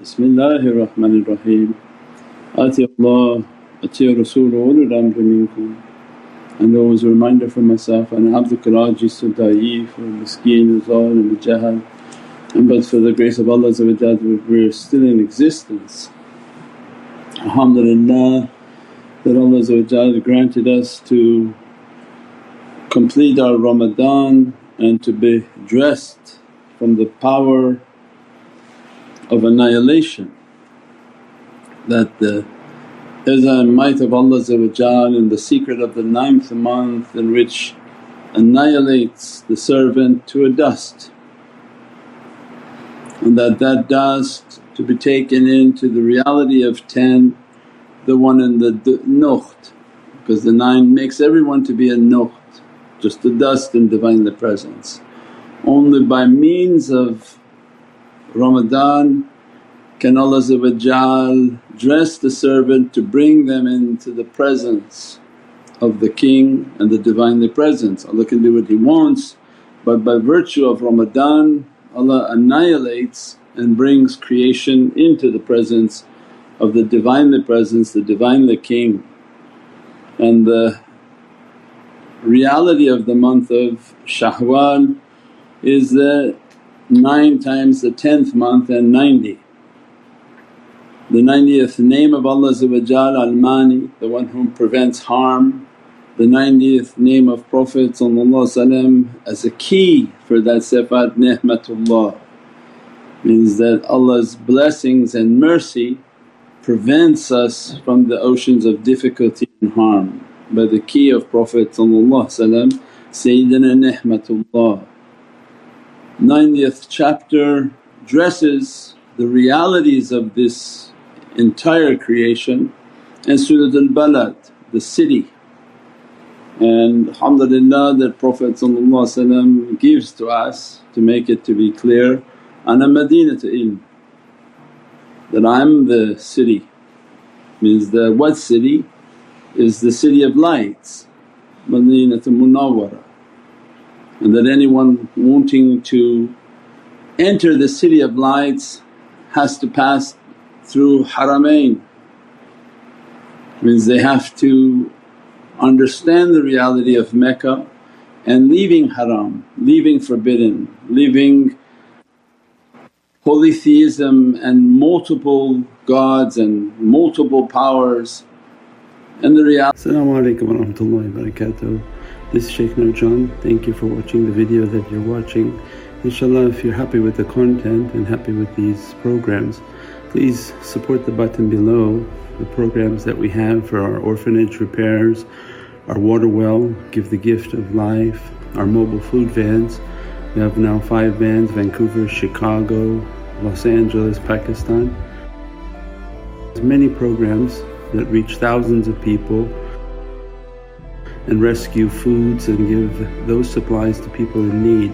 Bismillahir Rahmanir Rahim. Ati Allah, Ati Rasul ulul amri minkum. And always a reminder for myself, and abdukal ajiz da'if wa miskeen zalim jahal and but for the grace of Allah we're still in existence. Alhamdulillah that Allah granted us to complete our Ramadan and to be dressed from the power of annihilation that the izza and might of Allah and the secret of the ninth month in which annihilates the servant to a dust and that that dust to be taken into the reality of 10 the one in the nukht because the nine makes everyone to be a nukht just the dust in Divinely Presence. Only by means of Ramadan can Allah dress the servant to bring them into the presence of the King and the Divinely Presence. Allah can do what He wants but by virtue of Ramadan Allah annihilates and brings creation into the presence of the Divinely Presence, the Divinely King. And the reality of the month of Shawwal is the 9 times the 10th month and 90. The 90th name of Allah Al-Mani, the one who prevents harm, the 90th name of Prophet as a key for that sifat ni'matullah means that Allah's blessings and mercy prevents us from the oceans of difficulty and harm by the key of Prophet Sayyidina ni'matullah. 90th chapter dresses the realities of this entire creation and Surat al-Balad, the city. And alhamdulillah that Prophet gives to us to make it to be clear, ana madinatu ilm that I'm the city means the what city? is the city of lights, Madinatul Munawwara and that anyone wanting to enter the city of lights has to pass through Haramain. Means they have to understand the reality of Mecca and leaving haram, leaving forbidden, leaving polytheism and multiple gods and multiple powers and the reality. Assalamu alaikum wa rahmatullahi wa barakatuh. This is Shaykh Nurjan. Thank you for watching the video that you're watching. Inshallah if you're happy with the content and happy with these programs please support the button below the programs that we have for our orphanage repairs, our water well, Give the Gift of Life, our mobile food vans. We have now five vans Vancouver, Chicago, Los Angeles, Pakistan. There's many programs that reach thousands of people and rescue foods and give those supplies to people in need.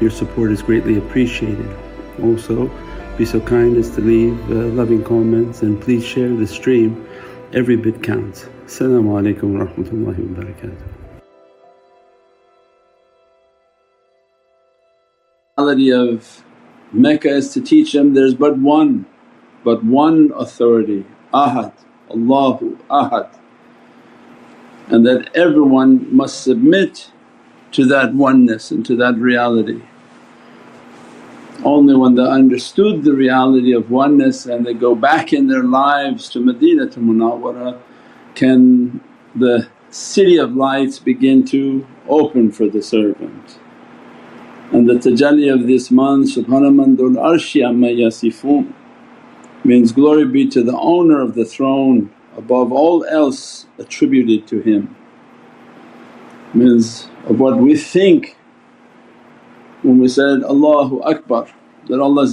Your support is greatly appreciated. Also, be so kind as to leave uh, loving comments and please share the stream. Every bit counts. Assalamu alaikum wa rahmatullahi wa barakatuh. of Mecca is to teach them there's but one, but one authority, Ahad. Allahu Ahad and that everyone must submit to that oneness and to that reality. Only when they understood the reality of oneness and they go back in their lives to Medina to Munawwara can the city of lights begin to open for the servant. And the tajalli of this month, Subhana man dhul arshi amma means glory be to the owner of the throne above all else attributed to him. Means of what we think when we said, Allahu Akbar that Allah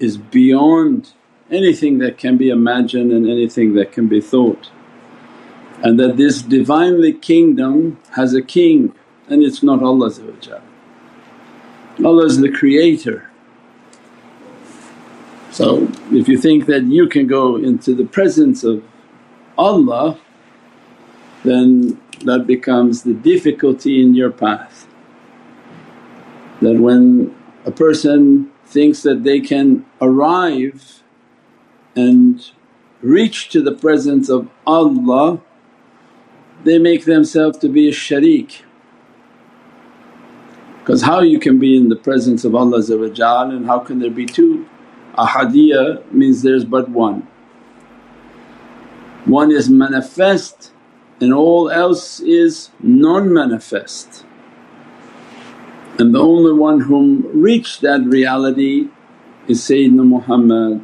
is beyond anything that can be imagined and anything that can be thought. And that this Divinely Kingdom has a king and it's not Allah Allah is the creator so if you think that you can go into the presence of Allah then that becomes the difficulty in your path. That when a person thinks that they can arrive and reach to the presence of Allah, they make themselves to be a sharik. Because how you can be in the presence of Allah and how can there be two? Ahadiyya means there's but one. One is manifest and all else is non-manifest. And the only one whom reached that reality is Sayyidina Muhammad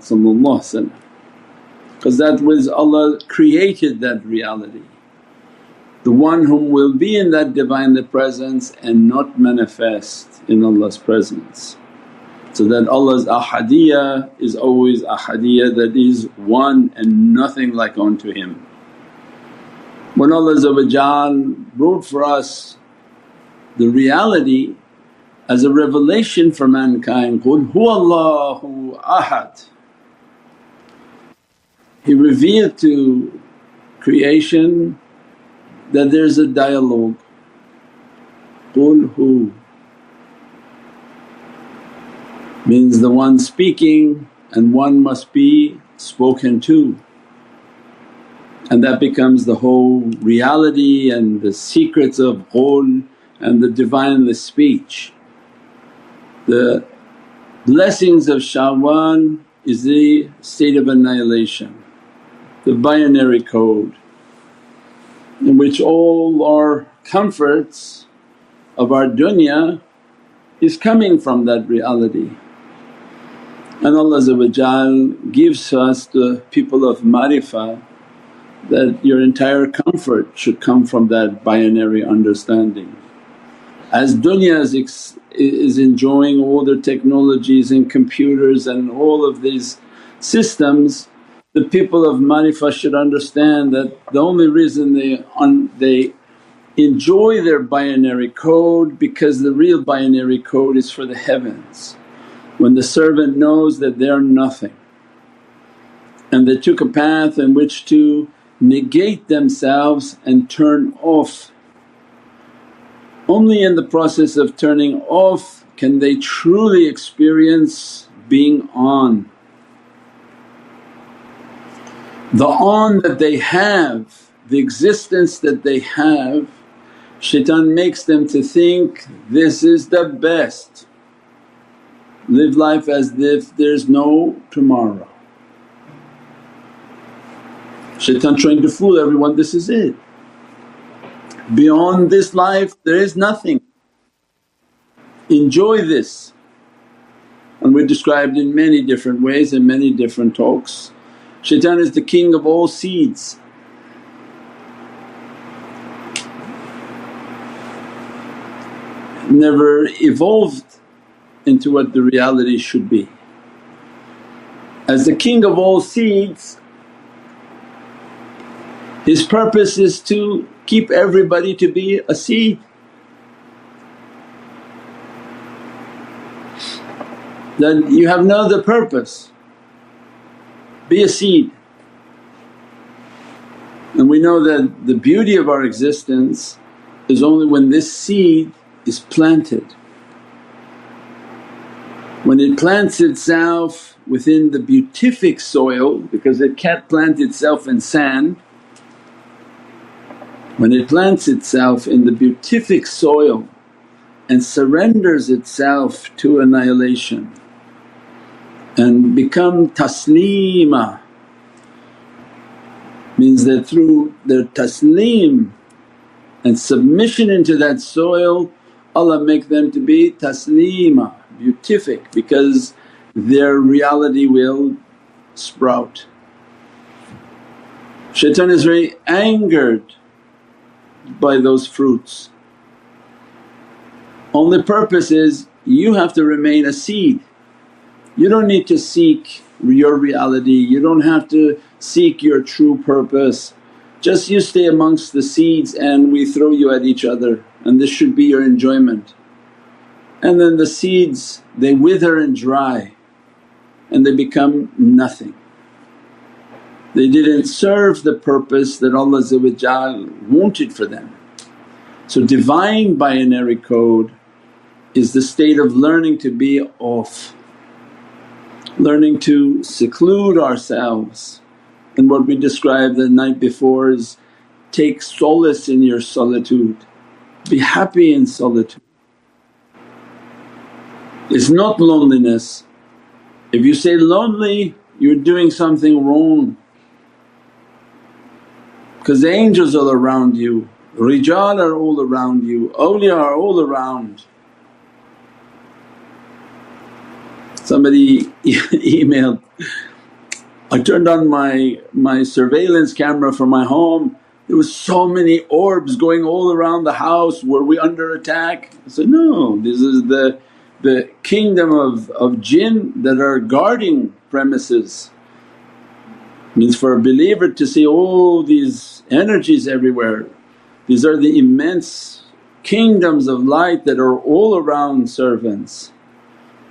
because that was Allah created that reality. The one whom will be in that Divinely Presence and not manifest in Allah's presence. So that Allah's ahadiyah is always ahadiyah that is one and nothing like unto Him. When Allah brought for us the reality as a revelation for mankind, Qul Allahu ahad. He revealed to creation that there's a dialogue, Qul means the one speaking and one must be spoken to and that becomes the whole reality and the secrets of qul and the Divinely speech. The blessings of Shawwal is the state of annihilation the binary code in which all our comforts of our dunya is coming from that reality. And Allah gives us the people of marifah that your entire comfort should come from that binary understanding. As dunya is, is enjoying all the technologies and computers and all of these systems the people of Marifah should understand that the only reason they, un, they enjoy their binary code because the real binary code is for the heavens. When the servant knows that they are nothing and they took a path in which to negate themselves and turn off. Only in the process of turning off can they truly experience being on the on that they have, the existence that they have, shaitan makes them to think this is the best. Live life as if there's no tomorrow. Shaitan trying to fool everyone, this is it. Beyond this life there is nothing. Enjoy this. And we described in many different ways in many different talks Shaitan is the king of all seeds. Never evolved into what the reality should be. As the king of all seeds, his purpose is to keep everybody to be a seed. Then you have no other purpose be a seed. And we know that the beauty of our existence is only when this seed is planted. When it plants itself within the beatific soil because it can't plant itself in sand, when it plants itself in the beatific soil and surrenders itself to annihilation and become taslima means that through their taslim and submission into that soil Allah make them to be tasleema, beatific because their reality will sprout. Shaitan is very angered by those fruits. Only purpose is you have to remain a seed you don't need to seek your reality, you don't have to seek your true purpose. Just you stay amongst the seeds and we throw you at each other and this should be your enjoyment. And then the seeds they wither and dry and they become nothing. They didn't serve the purpose that Allah wanted for them. So divine binary code is the state of learning to be off learning to seclude ourselves and what we described the night before is take solace in your solitude, be happy in solitude. It's not loneliness. If you say lonely you're doing something wrong because the angels are around you, rijal are all around you, awliya are all around. Somebody emailed, I turned on my, my surveillance camera for my home there was so many orbs going all around the house, were we under attack? I said, no this is the, the kingdom of, of jinn that are guarding premises. Means for a believer to see all these energies everywhere, these are the immense kingdoms of light that are all around servants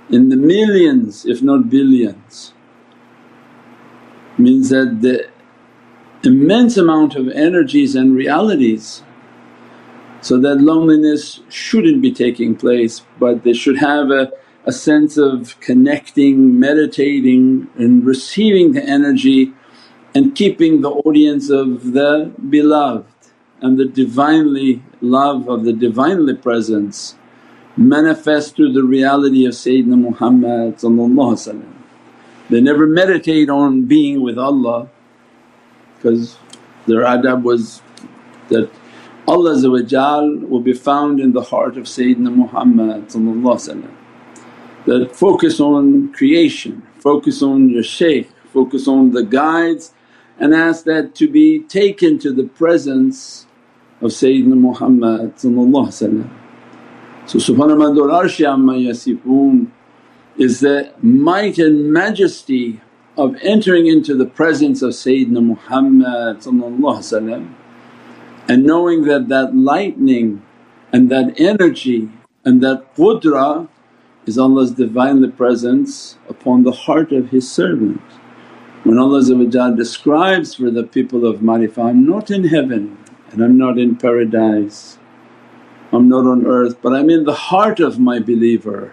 in the millions if not billions. Means that the immense amount of energies and realities so that loneliness shouldn't be taking place but they should have a, a sense of connecting, meditating and receiving the energy and keeping the audience of the beloved and the Divinely love of the Divinely Presence manifest through the reality of Sayyidina Muhammad They never meditate on being with Allah because their adab was that Allah will be found in the heart of Sayyidina Muhammad that focus on creation, focus on your shaykh, focus on the guides and ask that to be taken to the presence of Sayyidina Muhammad So Subhana Madul Arshi amma yasifoon is the might and majesty of entering into the presence of Sayyidina Muhammad and knowing that that lightning and that energy and that qudra is Allah's Divinely Presence upon the heart of His servant. When Allah describes for the people of Marifah, I'm not in heaven and I'm not in paradise, I'm not on earth but I'm in the heart of my believer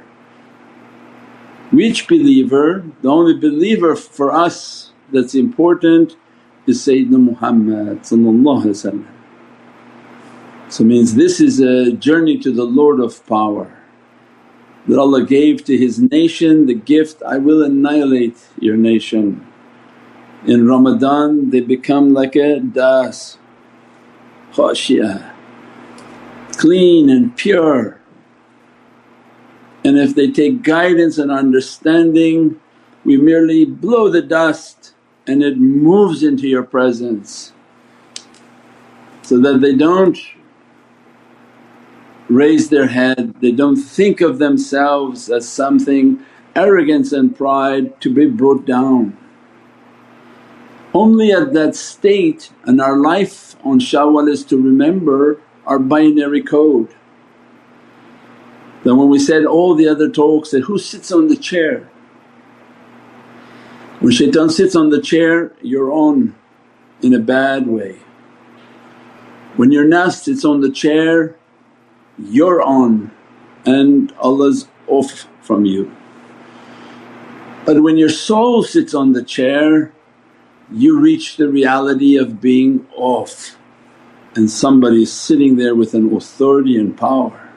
which believer? The only believer for us that's important is Sayyidina Muhammad So means this is a journey to the Lord of power. That Allah gave to His nation the gift, I will annihilate your nation. In Ramadan they become like a das, khashiyah, clean and pure. And if they take guidance and understanding we merely blow the dust and it moves into your presence. So that they don't raise their head, they don't think of themselves as something arrogance and pride to be brought down. Only at that state and our life on Shawwal is to remember our binary code then when we said all the other talks that, who sits on the chair? When shaitan sits on the chair you're on in a bad way. When your nafs sits on the chair you're on and Allah's off from you. But when your soul sits on the chair you reach the reality of being off and somebody's sitting there with an authority and power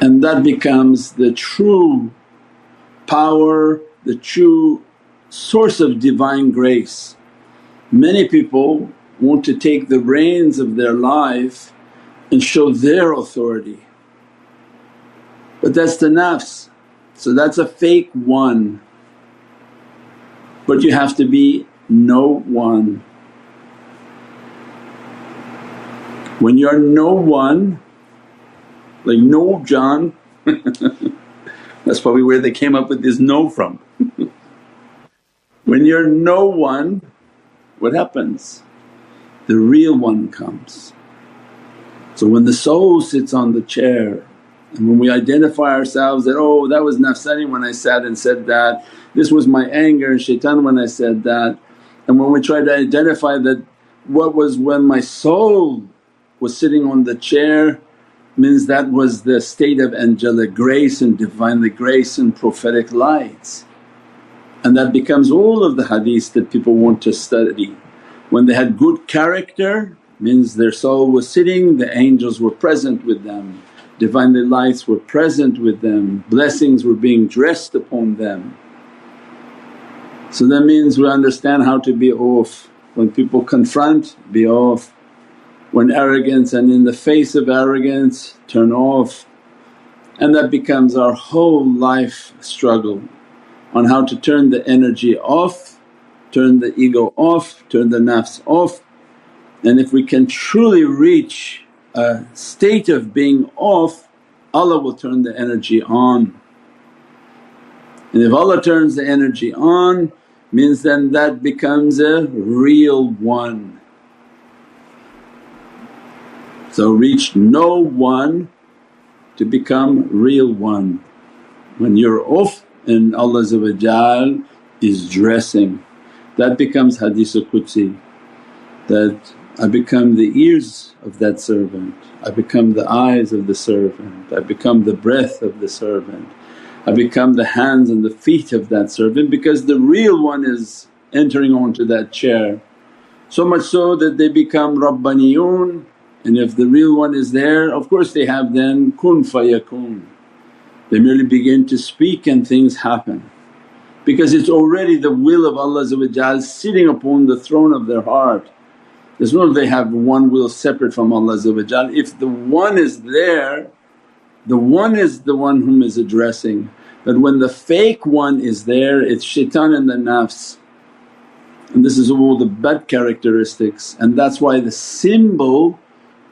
and that becomes the true power, the true source of divine grace. Many people want to take the reins of their life and show their authority but that's the nafs, so that's a fake one. But you have to be no one. When you're no one like, no John that's probably where they came up with this no from. when you're no one what happens? The real one comes. So when the soul sits on the chair and when we identify ourselves that, oh that was nafsani when I sat and said that, this was my anger and shaitan when I said that and when we try to identify that what was when my soul was sitting on the chair means that was the state of angelic grace and Divinely grace and prophetic lights. And that becomes all of the hadiths that people want to study. When they had good character means their soul was sitting, the angels were present with them, Divinely lights were present with them, blessings were being dressed upon them. So that means we understand how to be off. When people confront, be off. When arrogance and in the face of arrogance, turn off. And that becomes our whole life struggle on how to turn the energy off, turn the ego off, turn the nafs off. And if we can truly reach a state of being off, Allah will turn the energy on. And if Allah turns the energy on means then that becomes a real one. So reach no one to become real one. When you're off and Allah is dressing, that becomes hadith Qudsi that I become the ears of that servant, I become the eyes of the servant, I become the breath of the servant, I become the hands and the feet of that servant because the real one is entering onto that chair. So much so that they become Rabbaniyun and if the real one is there of course they have then kun fayakun. They merely begin to speak and things happen because it's already the will of Allah sitting upon the throne of their heart. There's no they have one will separate from Allah If the one is there the one is the one whom is addressing but when the fake one is there it's shaitan and the nafs and this is all the bad characteristics and that's why the symbol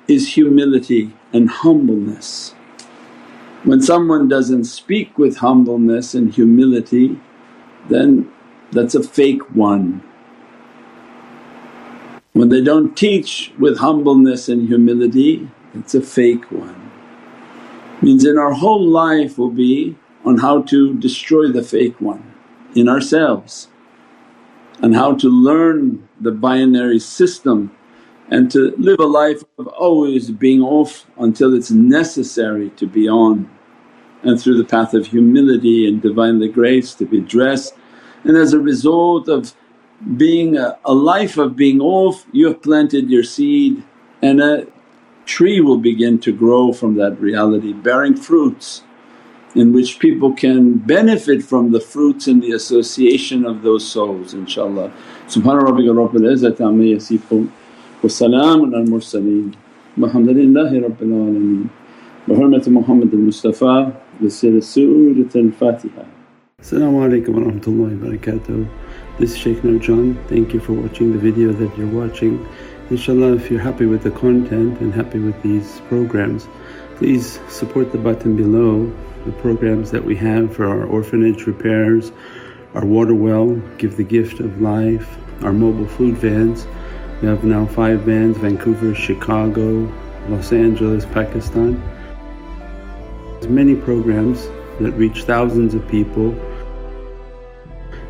is humility and humbleness. When someone doesn't speak with humbleness and humility then that's a fake one. When they don't teach with humbleness and humility it's a fake one means in our whole life will be on how to destroy the fake one in ourselves and how to learn the binary system and to live a life of always being off until it's necessary to be on and through the path of humility and Divinely grace to be dressed. And as a result of being a, a life of being off you have planted your seed and a tree will begin to grow from that reality bearing fruits in which people can benefit from the fruits and the association of those souls inshaAllah. Subhana rabbika rabbil izzati amma yasifoon wa salaamun al mursaleen walhamdulillahi rabbil alameen bi hurmati Muhammad al-Mustafa bi siri Surat al-Fatiha. Assalamu alaikum wa rahmatullahi wa barakatuh. This is Shaykh Nurjan. Thank you for watching the video that you're watching. Inshallah if you're happy with the content and happy with these programs please support the button below the programs that we have for our orphanage repairs, our water well, Give the Gift of Life, our mobile food vans. We have now five vans Vancouver, Chicago, Los Angeles, Pakistan. There's many programs that reach thousands of people